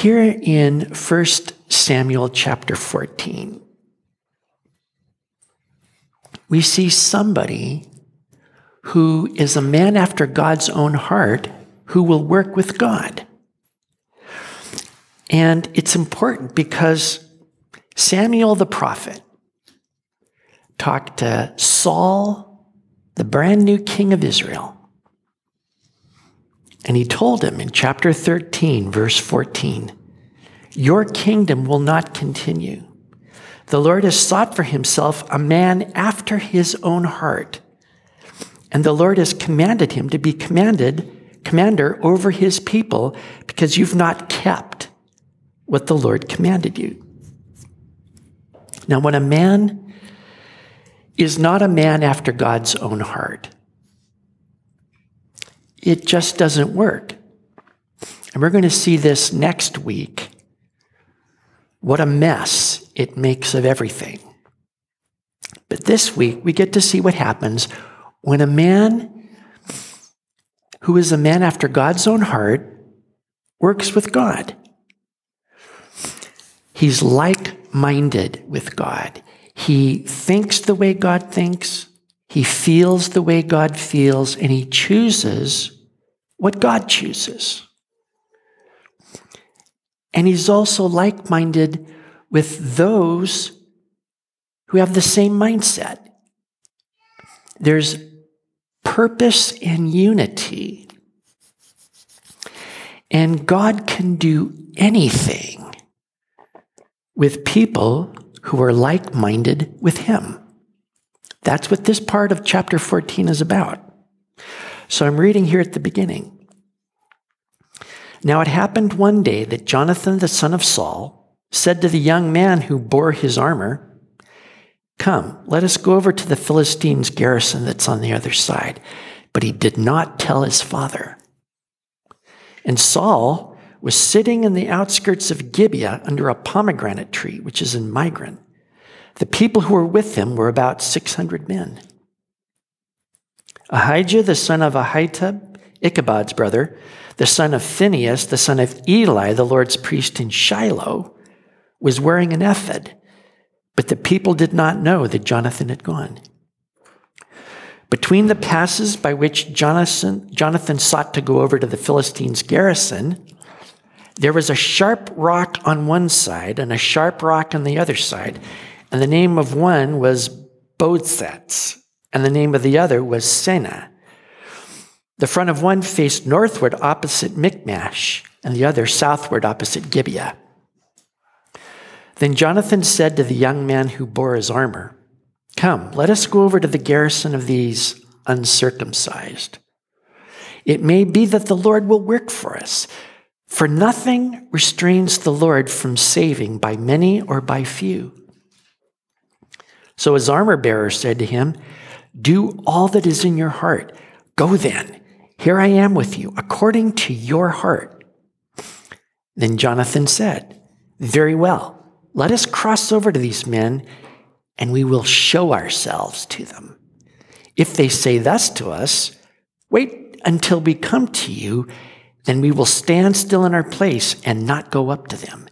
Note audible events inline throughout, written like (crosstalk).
Here in 1 Samuel chapter 14, we see somebody who is a man after God's own heart who will work with God. And it's important because Samuel the prophet talked to Saul, the brand new king of Israel. And he told him in chapter 13, verse 14, Your kingdom will not continue. The Lord has sought for himself a man after his own heart. And the Lord has commanded him to be commanded, commander over his people because you've not kept what the Lord commanded you. Now, when a man is not a man after God's own heart, it just doesn't work. And we're going to see this next week what a mess it makes of everything. But this week, we get to see what happens when a man who is a man after God's own heart works with God. He's like minded with God. He thinks the way God thinks, he feels the way God feels, and he chooses what God chooses. And he's also like minded with those who have the same mindset. There's purpose and unity. And God can do anything with people who are like minded with Him. That's what this part of chapter 14 is about. So I'm reading here at the beginning. Now it happened one day that Jonathan the son of Saul said to the young man who bore his armor, Come, let us go over to the Philistines' garrison that's on the other side. But he did not tell his father. And Saul was sitting in the outskirts of Gibeah under a pomegranate tree, which is in Migron. The people who were with him were about 600 men. Ahijah, the son of Ahitub, Ichabod's brother, the son of Phinehas, the son of Eli, the Lord's priest in Shiloh, was wearing an ephod, but the people did not know that Jonathan had gone. Between the passes by which Jonathan, Jonathan sought to go over to the Philistines' garrison, there was a sharp rock on one side and a sharp rock on the other side. And the name of one was Bozez, and the name of the other was Seneh. The front of one faced northward opposite Michmash, and the other southward opposite Gibeah. Then Jonathan said to the young man who bore his armor, Come, let us go over to the garrison of these uncircumcised. It may be that the Lord will work for us for nothing restrains the Lord from saving by many or by few. So his armor bearer said to him, Do all that is in your heart. Go then. Here I am with you, according to your heart. Then Jonathan said, Very well. Let us cross over to these men, and we will show ourselves to them. If they say thus to us, Wait until we come to you then we will stand still in our place and not go up to them.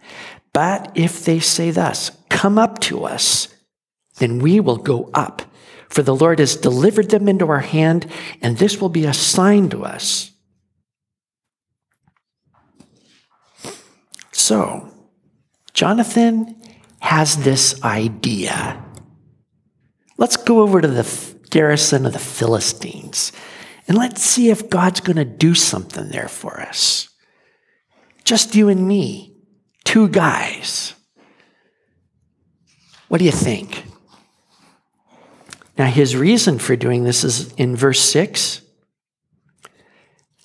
But if they say thus, Come up to us, then we will go up. For the Lord has delivered them into our hand, and this will be a sign to us. So, Jonathan has this idea. Let's go over to the garrison of the Philistines. And let's see if God's going to do something there for us. Just you and me, two guys. What do you think? Now, his reason for doing this is in verse 6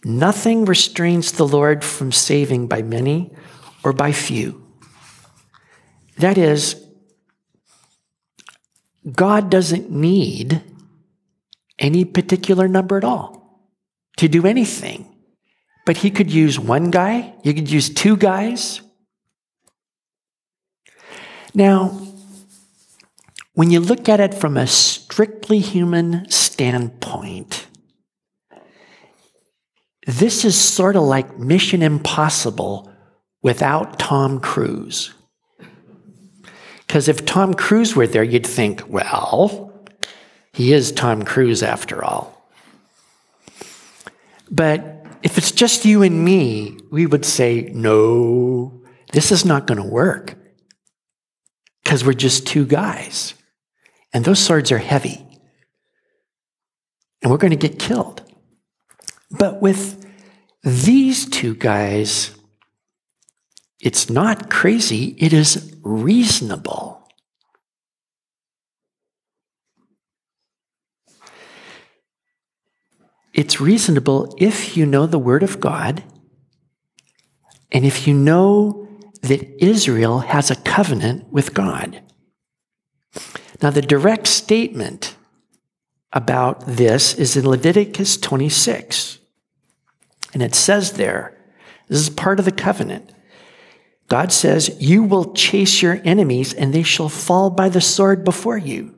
Nothing restrains the Lord from saving by many or by few. That is, God doesn't need any particular number at all to do anything. But he could use one guy, you could use two guys. Now, when you look at it from a strictly human standpoint, this is sort of like Mission Impossible without Tom Cruise. Because if Tom Cruise were there, you'd think, well, he is Tom Cruise after all. But if it's just you and me, we would say, no, this is not going to work. Because we're just two guys. And those swords are heavy. And we're going to get killed. But with these two guys, it's not crazy, it is reasonable. It's reasonable if you know the Word of God and if you know that Israel has a covenant with God. Now, the direct statement about this is in Leviticus 26. And it says there, this is part of the covenant. God says, You will chase your enemies, and they shall fall by the sword before you.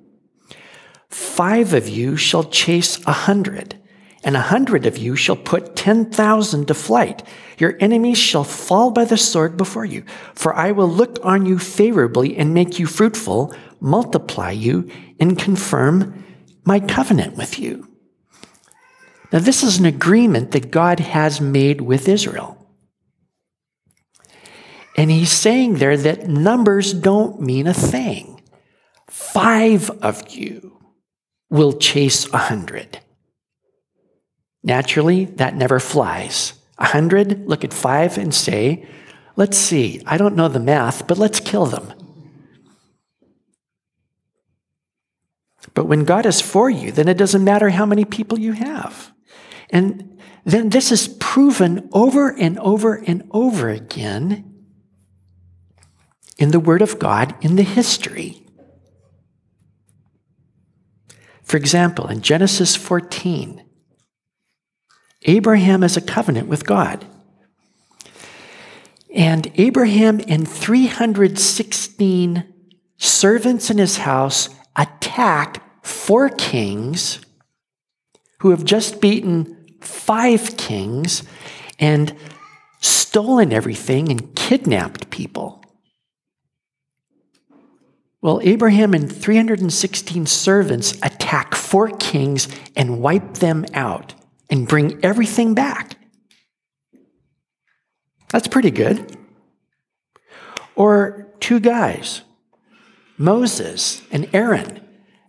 Five of you shall chase a hundred, and a hundred of you shall put ten thousand to flight. Your enemies shall fall by the sword before you. For I will look on you favorably and make you fruitful, multiply you, and confirm my covenant with you. Now, this is an agreement that God has made with Israel. And he's saying there that numbers don't mean a thing. Five of you will chase a hundred. Naturally, that never flies. A hundred, look at five and say, let's see, I don't know the math, but let's kill them. But when God is for you, then it doesn't matter how many people you have. And then this is proven over and over and over again in the Word of God in the history. For example, in Genesis 14, Abraham has a covenant with God. And Abraham and 316 servants in his house attack four kings who have just beaten five kings and stolen everything and kidnapped people. Well, Abraham and 316 servants attack four kings and wipe them out and bring everything back. That's pretty good. Or two guys, Moses and Aaron.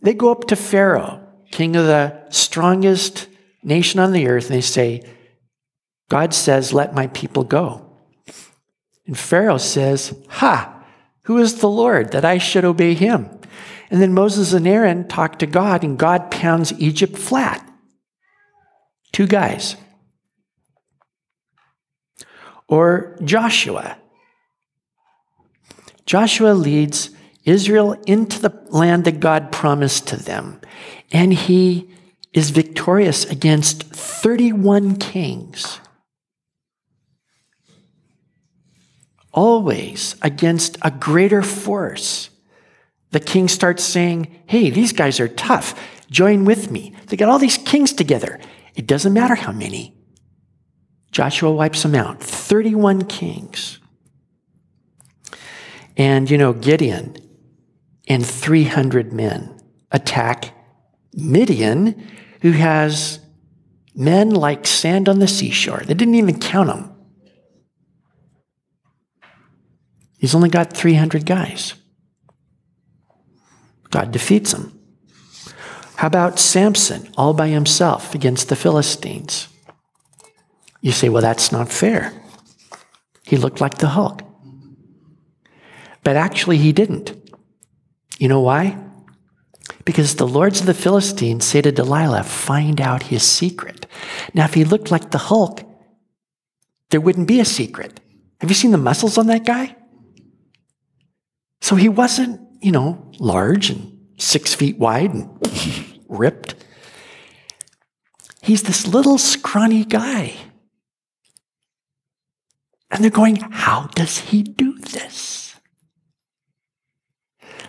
They go up to Pharaoh, king of the strongest nation on the earth, and they say, God says, Let my people go. And Pharaoh says, Ha! Who is the Lord that I should obey him? And then Moses and Aaron talk to God, and God pounds Egypt flat. Two guys. Or Joshua. Joshua leads Israel into the land that God promised to them, and he is victorious against 31 kings. always against a greater force. The king starts saying, Hey, these guys are tough. Join with me. They got all these kings together. It doesn't matter how many. Joshua wipes them out 31 kings. And, you know, Gideon and 300 men attack Midian, who has men like sand on the seashore. They didn't even count them. He's only got 300 guys. God defeats him. How about Samson all by himself against the Philistines? You say, well, that's not fair. He looked like the Hulk. But actually, he didn't. You know why? Because the lords of the Philistines say to Delilah, find out his secret. Now, if he looked like the Hulk, there wouldn't be a secret. Have you seen the muscles on that guy? So he wasn't, you know, large and six feet wide and (laughs) ripped. He's this little scrawny guy. And they're going, How does he do this?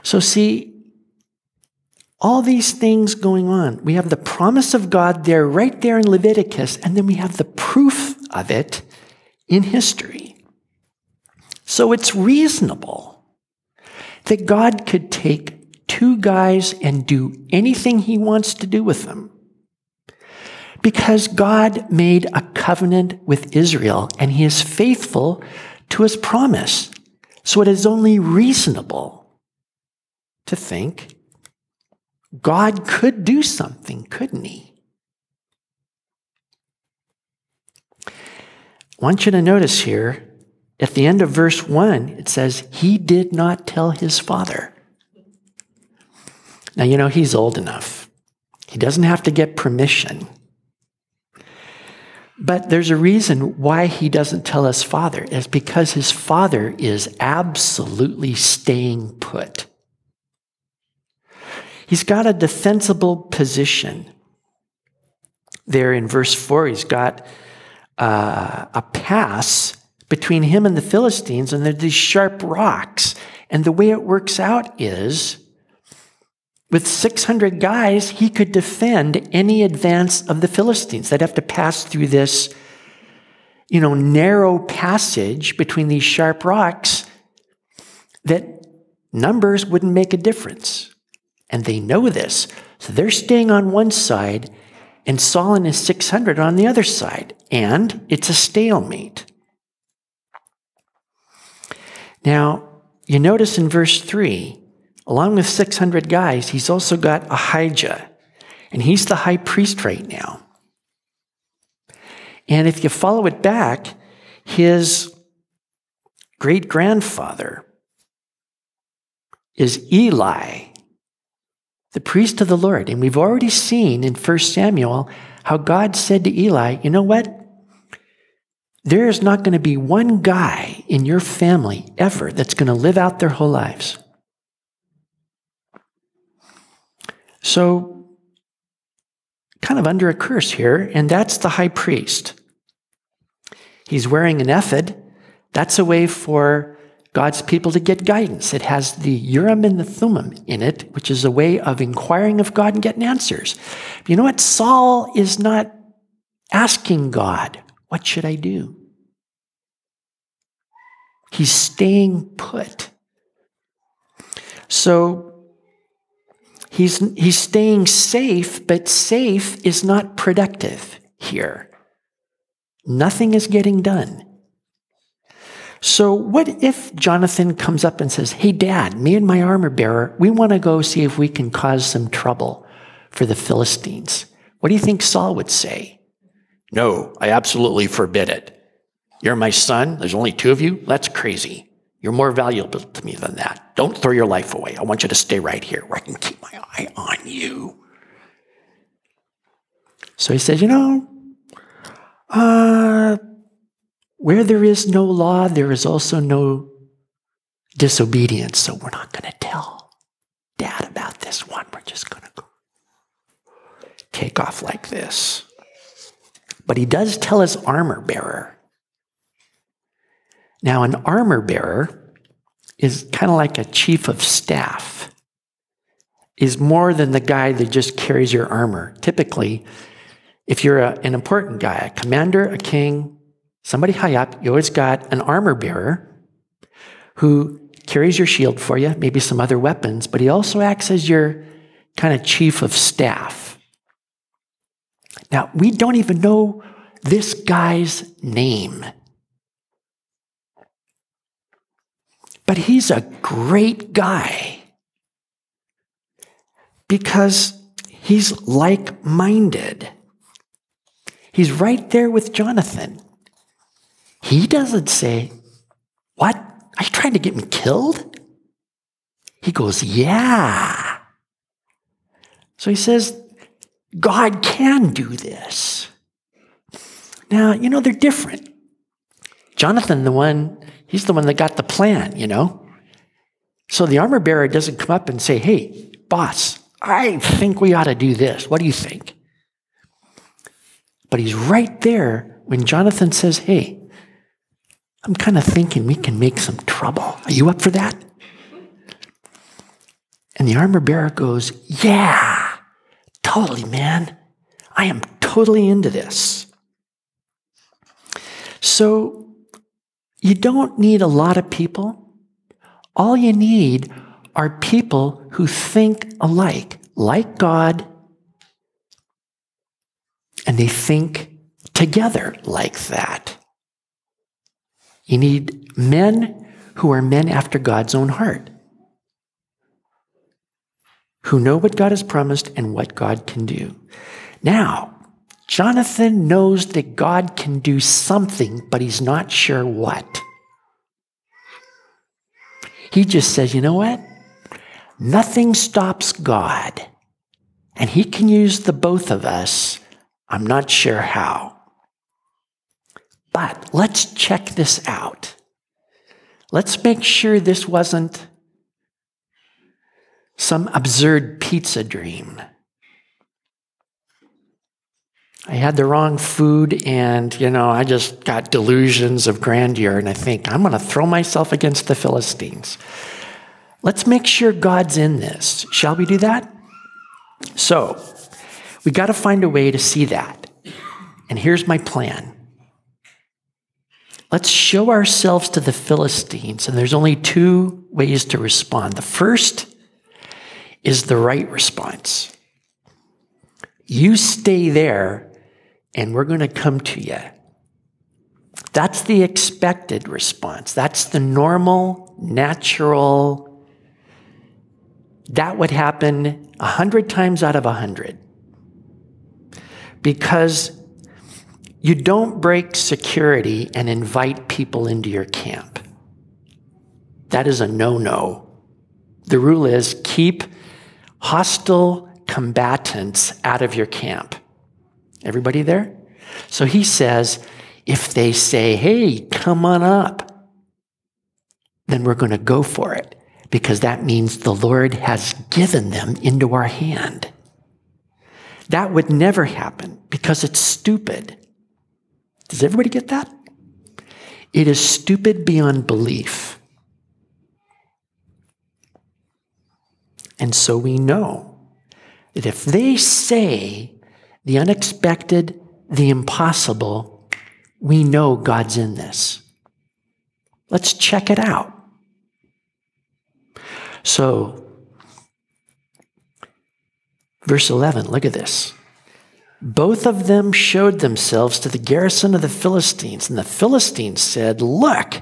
So, see, all these things going on. We have the promise of God there, right there in Leviticus, and then we have the proof of it in history. So it's reasonable that God could take two guys and do anything he wants to do with them. Because God made a covenant with Israel and he is faithful to his promise. So it is only reasonable to think God could do something, couldn't he? I want you to notice here at the end of verse 1, it says, He did not tell his father. Now, you know, he's old enough. He doesn't have to get permission. But there's a reason why he doesn't tell his father. It's because his father is absolutely staying put. He's got a defensible position. There in verse 4, he's got uh, a pass between him and the Philistines, and there's these sharp rocks. And the way it works out is with 600 guys, he could defend any advance of the Philistines. They'd have to pass through this, you know, narrow passage between these sharp rocks that numbers wouldn't make a difference. And they know this. So they're staying on one side, and Saul and his 600 on the other side. And it's a stalemate. Now, you notice in verse 3, along with 600 guys, he's also got Ahijah, and he's the high priest right now. And if you follow it back, his great grandfather is Eli, the priest of the Lord. And we've already seen in 1 Samuel how God said to Eli, You know what? There is not going to be one guy in your family ever that's going to live out their whole lives. So, kind of under a curse here, and that's the high priest. He's wearing an ephod. That's a way for God's people to get guidance. It has the Urim and the Thummim in it, which is a way of inquiring of God and getting answers. But you know what? Saul is not asking God, What should I do? He's staying put. So he's, he's staying safe, but safe is not productive here. Nothing is getting done. So, what if Jonathan comes up and says, Hey, dad, me and my armor bearer, we want to go see if we can cause some trouble for the Philistines? What do you think Saul would say? No, I absolutely forbid it. You're my son. There's only two of you. That's crazy. You're more valuable to me than that. Don't throw your life away. I want you to stay right here where I can keep my eye on you. So he said, You know, uh, where there is no law, there is also no disobedience. So we're not going to tell dad about this one. We're just going to take off like this. But he does tell his armor bearer now, an armor bearer is kind of like a chief of staff, is more than the guy that just carries your armor. Typically, if you're a, an important guy, a commander, a king, somebody high up, you always got an armor bearer who carries your shield for you, maybe some other weapons, but he also acts as your kind of chief of staff. Now, we don't even know this guy's name. But he's a great guy because he's like minded. He's right there with Jonathan. He doesn't say, What? Are you trying to get me killed? He goes, Yeah. So he says, God can do this. Now, you know, they're different. Jonathan, the one He's the one that got the plan, you know? So the armor bearer doesn't come up and say, hey, boss, I think we ought to do this. What do you think? But he's right there when Jonathan says, hey, I'm kind of thinking we can make some trouble. Are you up for that? And the armor bearer goes, yeah, totally, man. I am totally into this. So You don't need a lot of people. All you need are people who think alike, like God, and they think together like that. You need men who are men after God's own heart, who know what God has promised and what God can do. Now, Jonathan knows that God can do something, but he's not sure what. He just says, you know what? Nothing stops God. And he can use the both of us. I'm not sure how. But let's check this out. Let's make sure this wasn't some absurd pizza dream. I had the wrong food and, you know, I just got delusions of grandeur and I think I'm going to throw myself against the Philistines. Let's make sure God's in this. Shall we do that? So, we got to find a way to see that. And here's my plan. Let's show ourselves to the Philistines, and there's only two ways to respond. The first is the right response. You stay there and we're going to come to you. That's the expected response. That's the normal, natural. That would happen a hundred times out of a hundred. Because you don't break security and invite people into your camp. That is a no no. The rule is keep hostile combatants out of your camp. Everybody there? So he says, if they say, hey, come on up, then we're going to go for it because that means the Lord has given them into our hand. That would never happen because it's stupid. Does everybody get that? It is stupid beyond belief. And so we know that if they say the unexpected, the impossible, we know God's in this. Let's check it out. So, verse 11, look at this. Both of them showed themselves to the garrison of the Philistines, and the Philistines said, Look,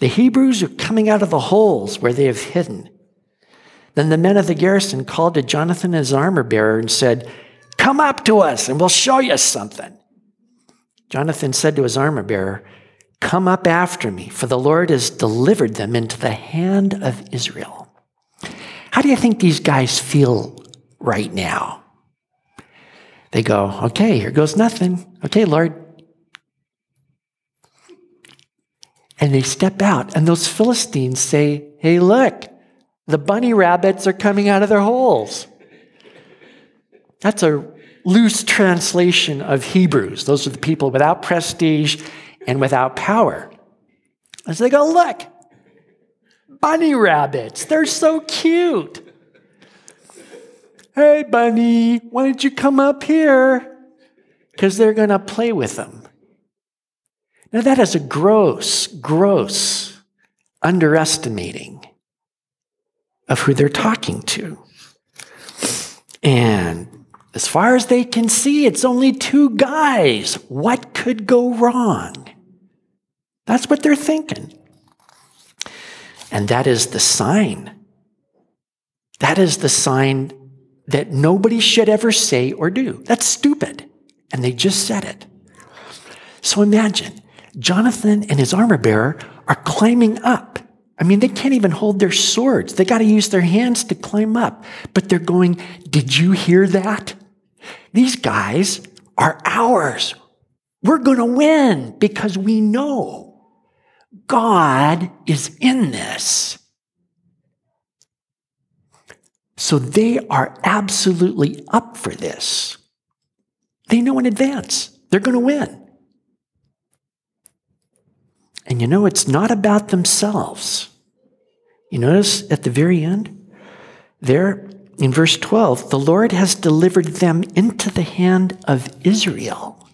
the Hebrews are coming out of the holes where they have hidden. Then the men of the garrison called to Jonathan his armor bearer and said, Come up to us and we'll show you something. Jonathan said to his armor bearer, Come up after me, for the Lord has delivered them into the hand of Israel. How do you think these guys feel right now? They go, Okay, here goes nothing. Okay, Lord. And they step out, and those Philistines say, Hey, look, the bunny rabbits are coming out of their holes. That's a loose translation of Hebrews. Those are the people without prestige and without power. As they go, look, bunny rabbits, they're so cute. Hey, bunny, why don't you come up here? Because they're going to play with them. Now, that is a gross, gross underestimating of who they're talking to. And as far as they can see, it's only two guys. What could go wrong? That's what they're thinking. And that is the sign. That is the sign that nobody should ever say or do. That's stupid. And they just said it. So imagine Jonathan and his armor bearer are climbing up. I mean, they can't even hold their swords. They got to use their hands to climb up. But they're going, Did you hear that? These guys are ours. We're going to win because we know God is in this. So they are absolutely up for this. They know in advance they're going to win. And you know, it's not about themselves. You notice at the very end, there in verse 12, the Lord has delivered them into the hand of Israel.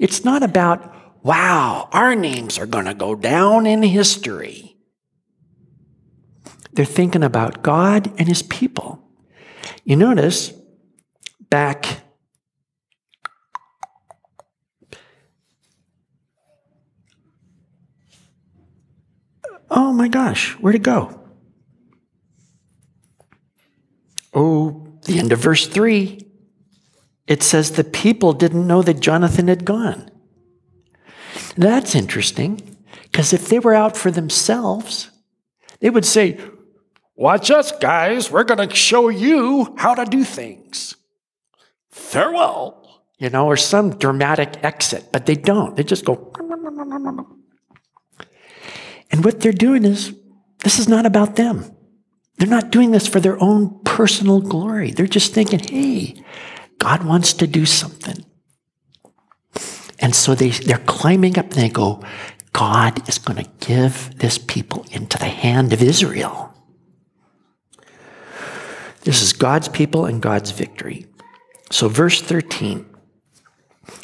It's not about wow, our names are going to go down in history. They're thinking about God and his people. You notice back Oh my gosh, where'd it go? Oh, the end of verse 3. It says the people didn't know that Jonathan had gone. That's interesting, because if they were out for themselves, they would say, Watch us, guys. We're going to show you how to do things. Farewell. You know, or some dramatic exit, but they don't. They just go. And what they're doing is, this is not about them. They're not doing this for their own personal glory. They're just thinking, hey, God wants to do something. And so they, they're climbing up and they go, God is going to give this people into the hand of Israel. This is God's people and God's victory. So, verse 13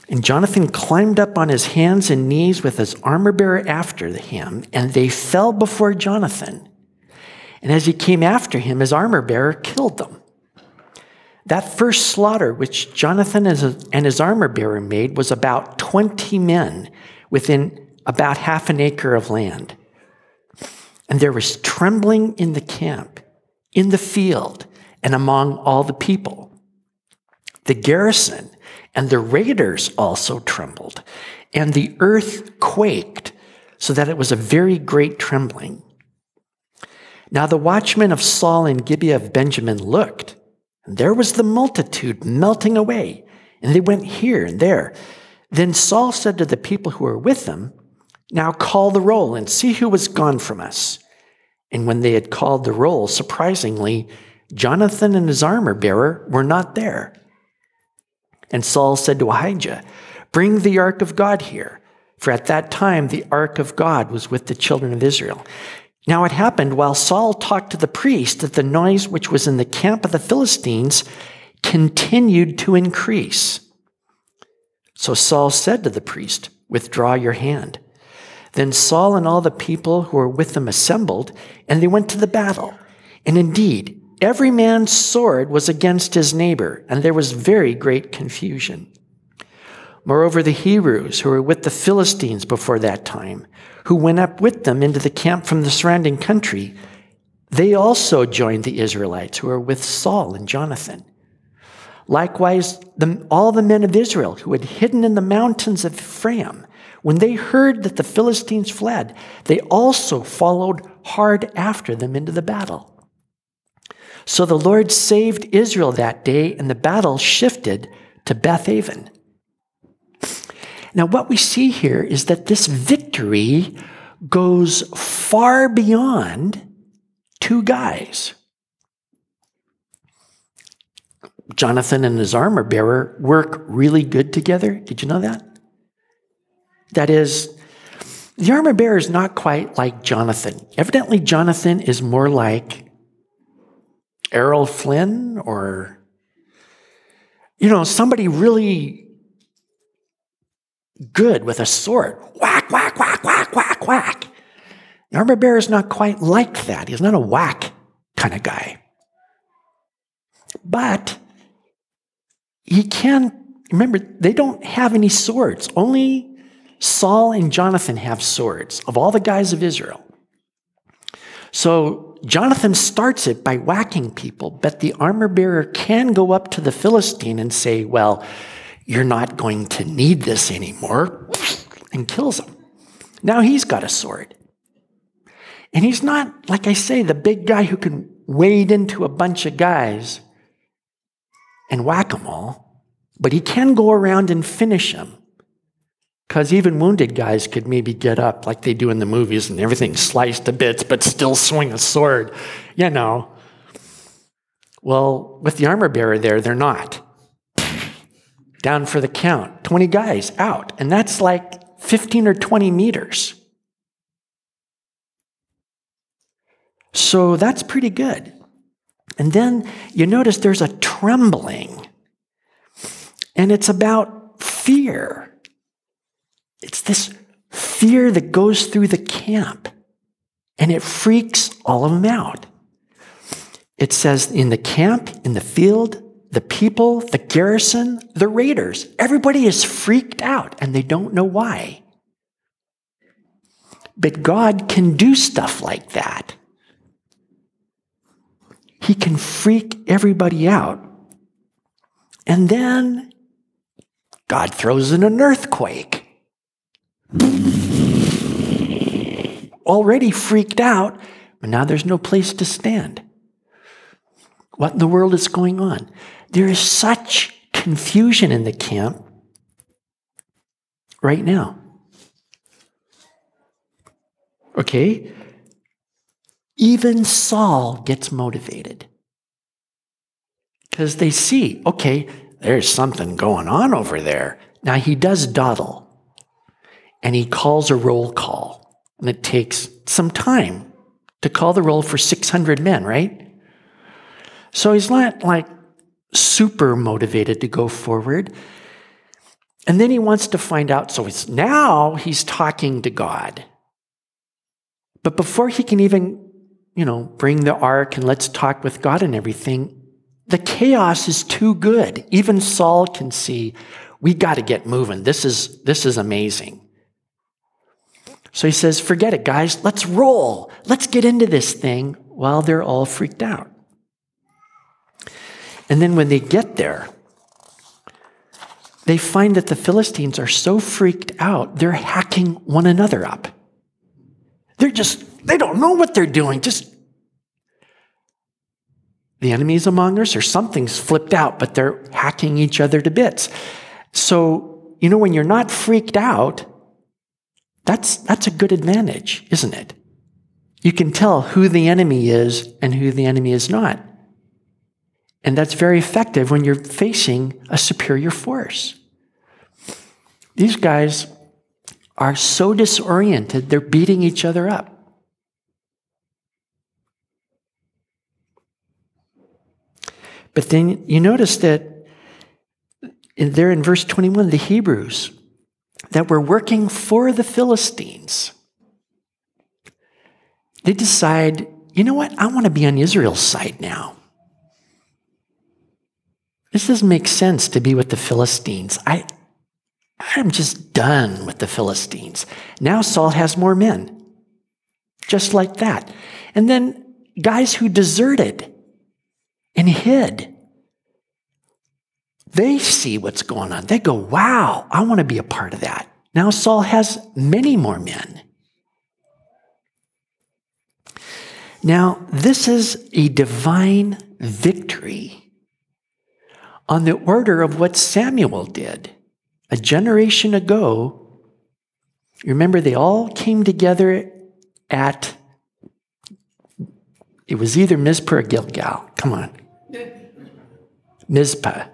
and Jonathan climbed up on his hands and knees with his armor bearer after him, and they fell before Jonathan. And as he came after him, his armor bearer killed them. That first slaughter, which Jonathan and his armor bearer made, was about 20 men within about half an acre of land. And there was trembling in the camp, in the field, and among all the people. The garrison and the raiders also trembled, and the earth quaked, so that it was a very great trembling. Now the watchmen of Saul and Gibeah of Benjamin looked, and there was the multitude melting away, and they went here and there. Then Saul said to the people who were with him, Now call the roll and see who was gone from us. And when they had called the roll, surprisingly, Jonathan and his armor bearer were not there. And Saul said to Ahijah, Bring the ark of God here. For at that time the ark of God was with the children of Israel. Now it happened while Saul talked to the priest that the noise which was in the camp of the Philistines continued to increase. So Saul said to the priest, Withdraw your hand. Then Saul and all the people who were with him assembled, and they went to the battle. And indeed, Every man's sword was against his neighbor, and there was very great confusion. Moreover, the Hebrews who were with the Philistines before that time, who went up with them into the camp from the surrounding country, they also joined the Israelites who were with Saul and Jonathan. Likewise, the, all the men of Israel who had hidden in the mountains of Ephraim, when they heard that the Philistines fled, they also followed hard after them into the battle. So the Lord saved Israel that day, and the battle shifted to Bethaven. Now, what we see here is that this victory goes far beyond two guys. Jonathan and his armor bearer work really good together. Did you know that? That is, the armor bearer is not quite like Jonathan. Evidently, Jonathan is more like Errol Flynn or, you know, somebody really good with a sword. Whack, whack, whack, whack, whack, whack. The armor bearer is not quite like that. He's not a whack kind of guy. But he can, remember, they don't have any swords. Only Saul and Jonathan have swords of all the guys of Israel. So Jonathan starts it by whacking people, but the armor bearer can go up to the Philistine and say, Well, you're not going to need this anymore, and kills him. Now he's got a sword. And he's not, like I say, the big guy who can wade into a bunch of guys and whack them all, but he can go around and finish them. Because even wounded guys could maybe get up like they do in the movies and everything sliced to bits, but still swing a sword, you know. Well, with the armor bearer there, they're not. Down for the count 20 guys out, and that's like 15 or 20 meters. So that's pretty good. And then you notice there's a trembling, and it's about fear. This fear that goes through the camp and it freaks all of them out. It says in the camp, in the field, the people, the garrison, the raiders, everybody is freaked out and they don't know why. But God can do stuff like that. He can freak everybody out. And then God throws in an earthquake. Already freaked out, but now there's no place to stand. What in the world is going on? There is such confusion in the camp right now. Okay? Even Saul gets motivated because they see, okay, there's something going on over there. Now he does dawdle and he calls a roll call, and it takes some time to call the roll for 600 men, right? So he's not like super motivated to go forward. And then he wants to find out. So it's now he's talking to God. But before he can even, you know, bring the ark and let's talk with God and everything, the chaos is too good. Even Saul can see we got to get moving. This is this is amazing. So he says, "Forget it, guys. Let's roll. Let's get into this thing." While they're all freaked out. And then when they get there, they find that the Philistines are so freaked out, they're hacking one another up. They're just, they don't know what they're doing. Just the enemy's among us or something's flipped out, but they're hacking each other to bits. So, you know, when you're not freaked out, that's, that's a good advantage, isn't it? You can tell who the enemy is and who the enemy is not. And that's very effective when you're facing a superior force. These guys are so disoriented, they're beating each other up. But then you notice that in, there in verse 21, the Hebrews that were working for the Philistines, they decide, you know what, I want to be on Israel's side now. This doesn't make sense to be with the Philistines. I, I'm just done with the Philistines. Now Saul has more men, just like that. And then guys who deserted and hid, they see what's going on. They go, wow, I want to be a part of that. Now Saul has many more men. Now, this is a divine victory on the order of what Samuel did a generation ago. Remember, they all came together at, it was either Mizpah or Gilgal. Come on. Mizpah.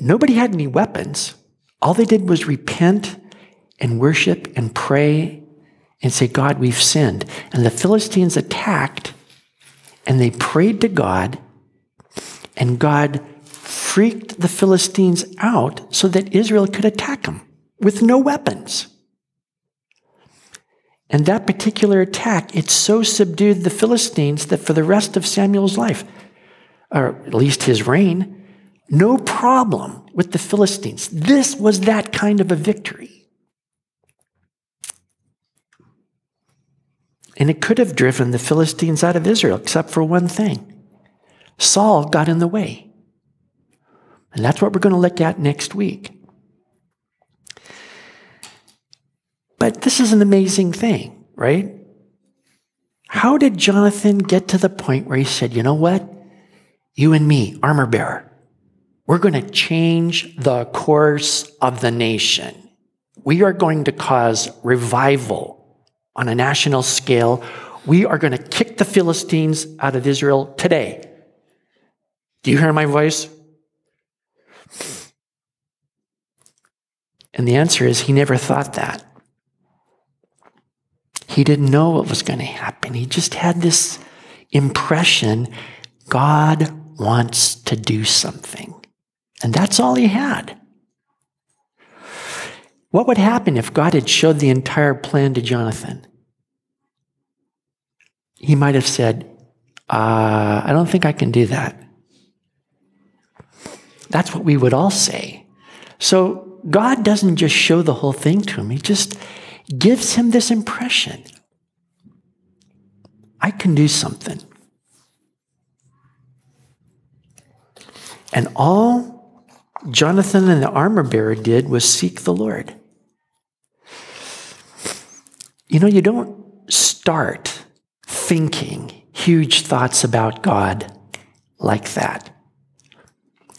Nobody had any weapons. All they did was repent and worship and pray and say, God, we've sinned. And the Philistines attacked and they prayed to God and God freaked the Philistines out so that Israel could attack them with no weapons. And that particular attack, it so subdued the Philistines that for the rest of Samuel's life, or at least his reign, no problem with the Philistines. This was that kind of a victory. And it could have driven the Philistines out of Israel, except for one thing Saul got in the way. And that's what we're going to look at next week. But this is an amazing thing, right? How did Jonathan get to the point where he said, you know what? You and me, armor bearer, we're going to change the course of the nation. We are going to cause revival on a national scale. We are going to kick the Philistines out of Israel today. Do you hear my voice? And the answer is he never thought that. He didn't know what was going to happen. He just had this impression God wants to do something. And that's all he had. What would happen if God had showed the entire plan to Jonathan? He might have said, uh, I don't think I can do that. That's what we would all say. So God doesn't just show the whole thing to him, He just gives him this impression I can do something. And all Jonathan and the armor bearer did was seek the Lord. You know, you don't start thinking huge thoughts about God like that.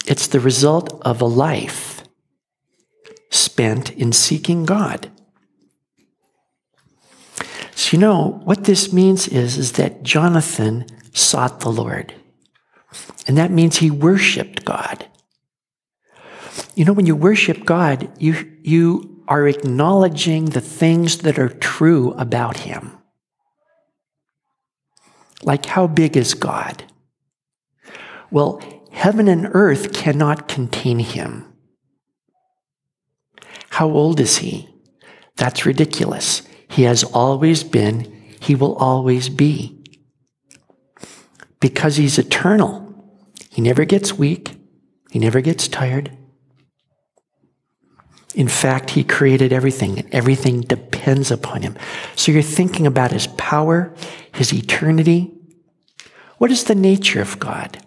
It's the result of a life spent in seeking God. So, you know, what this means is, is that Jonathan sought the Lord. And that means he worshiped God. You know, when you worship God, you, you are acknowledging the things that are true about him. Like, how big is God? Well, heaven and earth cannot contain him. How old is he? That's ridiculous. He has always been, he will always be. Because he's eternal. He never gets weak, he never gets tired. In fact, he created everything, and everything depends upon him. So you're thinking about his power, his eternity. What is the nature of God?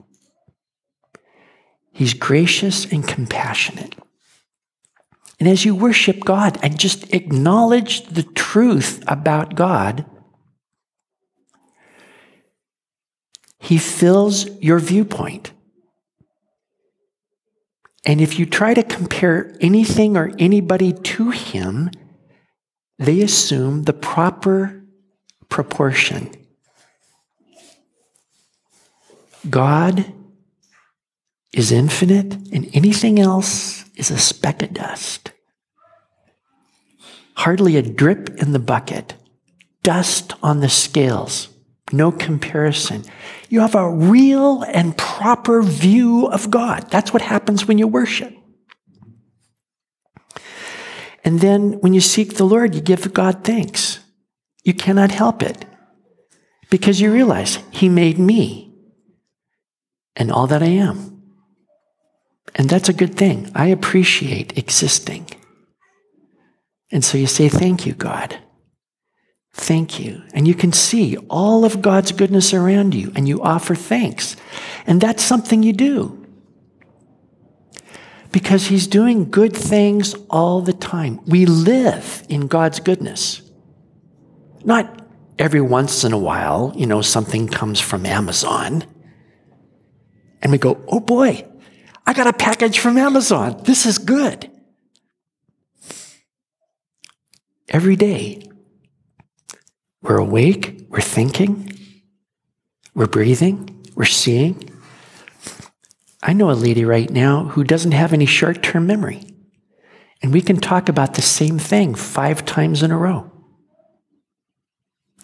He's gracious and compassionate. And as you worship God and just acknowledge the truth about God, He fills your viewpoint. And if you try to compare anything or anybody to Him, they assume the proper proportion. God is infinite, and anything else is a speck of dust. Hardly a drip in the bucket, dust on the scales, no comparison. You have a real and proper view of God. That's what happens when you worship. And then when you seek the Lord, you give God thanks. You cannot help it because you realize He made me and all that I am. And that's a good thing. I appreciate existing. And so you say, Thank you, God. Thank you. And you can see all of God's goodness around you and you offer thanks. And that's something you do. Because He's doing good things all the time. We live in God's goodness. Not every once in a while, you know, something comes from Amazon and we go, oh boy, I got a package from Amazon. This is good. Every day, we're awake, we're thinking, we're breathing, we're seeing. I know a lady right now who doesn't have any short term memory. And we can talk about the same thing five times in a row.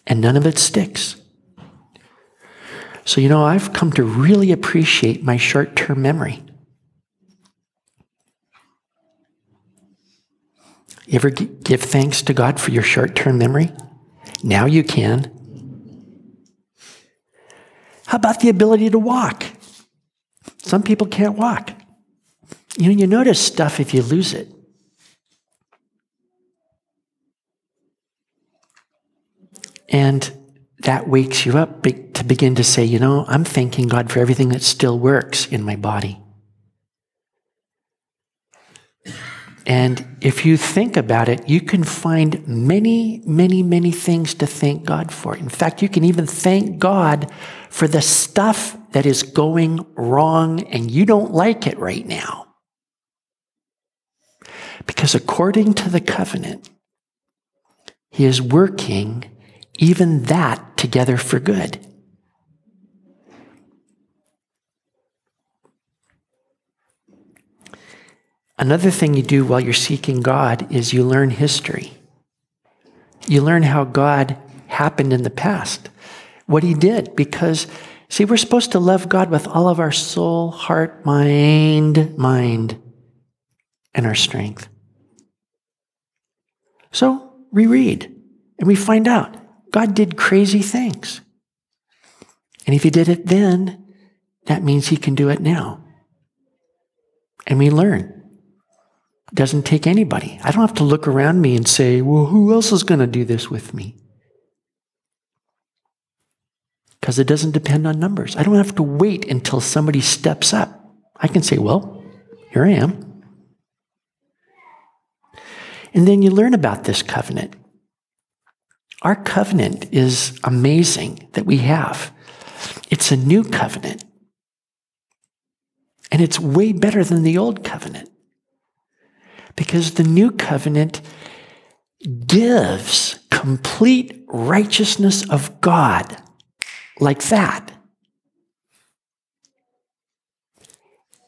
And none of it sticks. So, you know, I've come to really appreciate my short term memory. You ever give thanks to God for your short term memory? Now you can. How about the ability to walk? Some people can't walk. You know, you notice stuff if you lose it. And that wakes you up to begin to say, you know, I'm thanking God for everything that still works in my body. And if you think about it, you can find many, many, many things to thank God for. In fact, you can even thank God for the stuff that is going wrong and you don't like it right now. Because according to the covenant, He is working even that together for good. Another thing you do while you're seeking God is you learn history. You learn how God happened in the past, what he did, because, see, we're supposed to love God with all of our soul, heart, mind, mind, and our strength. So we read and we find out God did crazy things. And if he did it then, that means he can do it now. And we learn. Doesn't take anybody. I don't have to look around me and say, well, who else is going to do this with me? Because it doesn't depend on numbers. I don't have to wait until somebody steps up. I can say, well, here I am. And then you learn about this covenant. Our covenant is amazing that we have. It's a new covenant. And it's way better than the old covenant. Because the new covenant gives complete righteousness of God like that.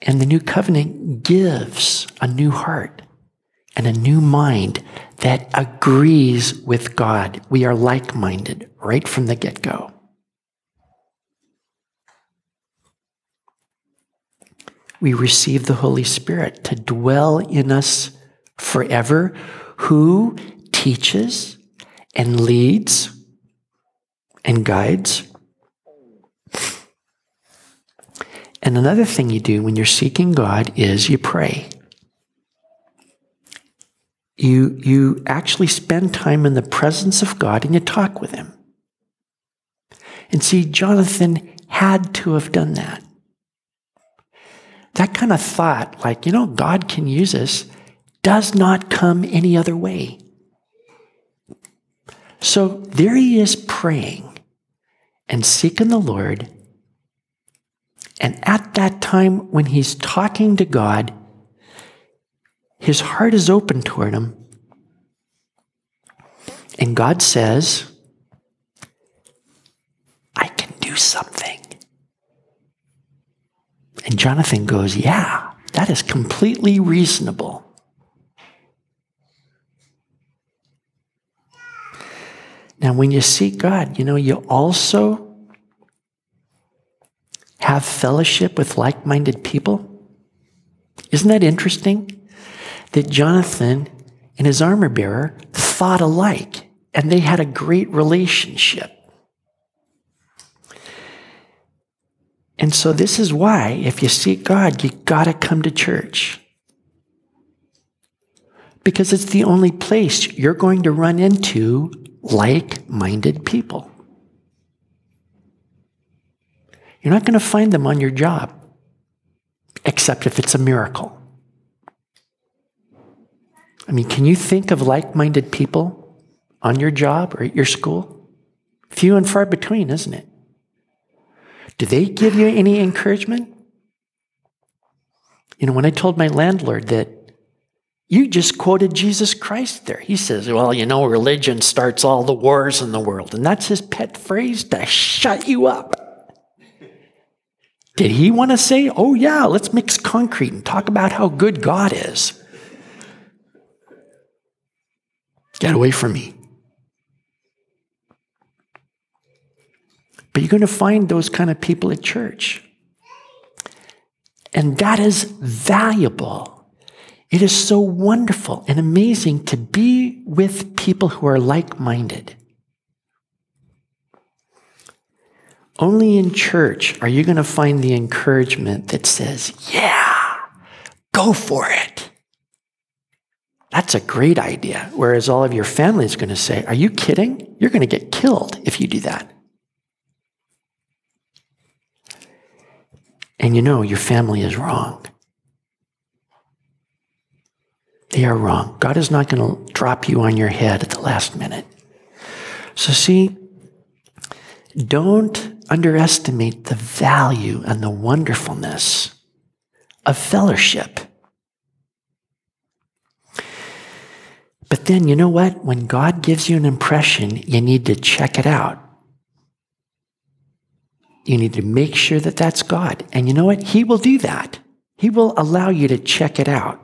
And the new covenant gives a new heart and a new mind that agrees with God. We are like minded right from the get go. We receive the Holy Spirit to dwell in us forever, who teaches and leads and guides. And another thing you do when you're seeking God is you pray you, you actually spend time in the presence of God and you talk with Him. And see, Jonathan had to have done that. That kind of thought, like, you know, God can use us, does not come any other way. So there he is praying and seeking the Lord. And at that time, when he's talking to God, his heart is open toward him. And God says, I can do something. And Jonathan goes, Yeah, that is completely reasonable. Now, when you seek God, you know, you also have fellowship with like minded people. Isn't that interesting? that Jonathan and his armor bearer thought alike and they had a great relationship. And so, this is why, if you seek God, you got to come to church. Because it's the only place you're going to run into like minded people. You're not going to find them on your job, except if it's a miracle. I mean, can you think of like minded people on your job or at your school? Few and far between, isn't it? Do they give you any encouragement? You know, when I told my landlord that you just quoted Jesus Christ there, he says, Well, you know, religion starts all the wars in the world. And that's his pet phrase to shut you up. (laughs) Did he want to say, Oh, yeah, let's mix concrete and talk about how good God is? Get away from me. But you're going to find those kind of people at church. And that is valuable. It is so wonderful and amazing to be with people who are like minded. Only in church are you going to find the encouragement that says, Yeah, go for it. That's a great idea. Whereas all of your family is going to say, Are you kidding? You're going to get killed if you do that. And you know your family is wrong. They are wrong. God is not going to drop you on your head at the last minute. So, see, don't underestimate the value and the wonderfulness of fellowship. But then, you know what? When God gives you an impression, you need to check it out. You need to make sure that that's God. And you know what? He will do that. He will allow you to check it out.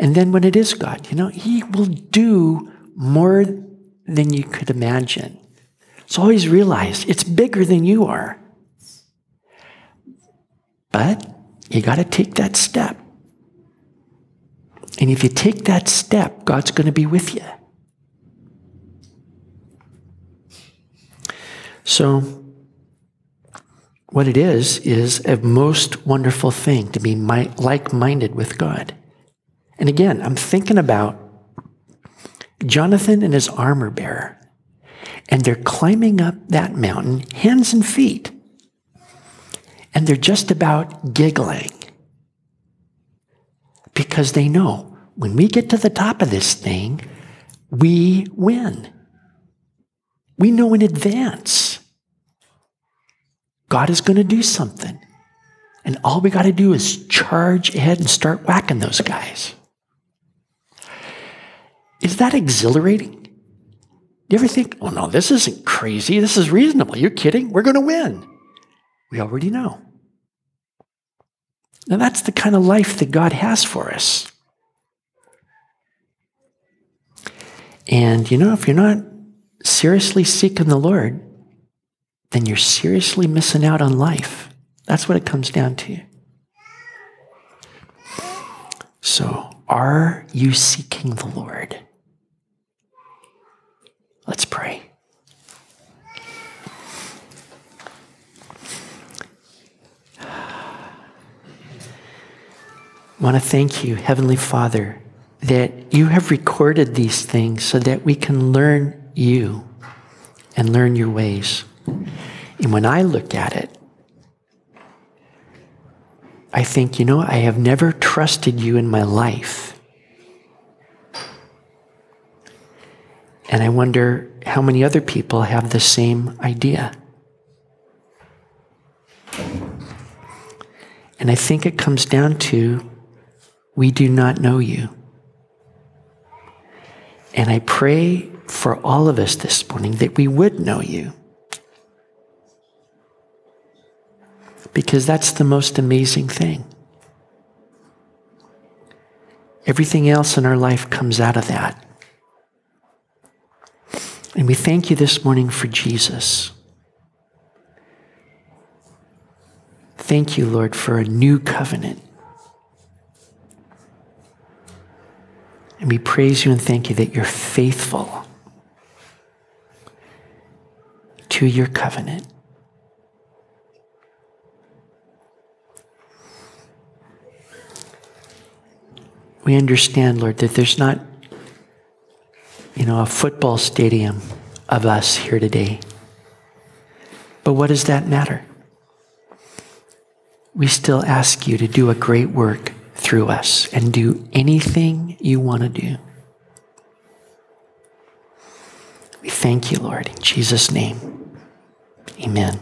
And then when it is God, you know, He will do more than you could imagine. So always realize it's bigger than you are. But you got to take that step. And if you take that step, God's going to be with you. So, what it is, is a most wonderful thing to be like minded with God. And again, I'm thinking about Jonathan and his armor bearer, and they're climbing up that mountain, hands and feet, and they're just about giggling because they know when we get to the top of this thing, we win. We know in advance God is going to do something. And all we got to do is charge ahead and start whacking those guys. Is that exhilarating? You ever think, oh no, this isn't crazy. This is reasonable. You're kidding. We're going to win. We already know. Now, that's the kind of life that God has for us. And, you know, if you're not seriously seeking the Lord, then you're seriously missing out on life. That's what it comes down to. So, are you seeking the Lord? Let's pray. (sighs) I want to thank you, Heavenly Father, that you have recorded these things so that we can learn you and learn your ways. And when I look at it, I think, you know, I have never trusted you in my life. And I wonder how many other people have the same idea. And I think it comes down to we do not know you. And I pray for all of us this morning that we would know you. because that's the most amazing thing. Everything else in our life comes out of that. And we thank you this morning for Jesus. Thank you, Lord, for a new covenant. And we praise you and thank you that you're faithful to your covenant. we understand, Lord, that there's not, you know, a football stadium of us here today. But what does that matter? We still ask you to do a great work through us and do anything you want to do. We thank you, Lord, in Jesus' name. Amen.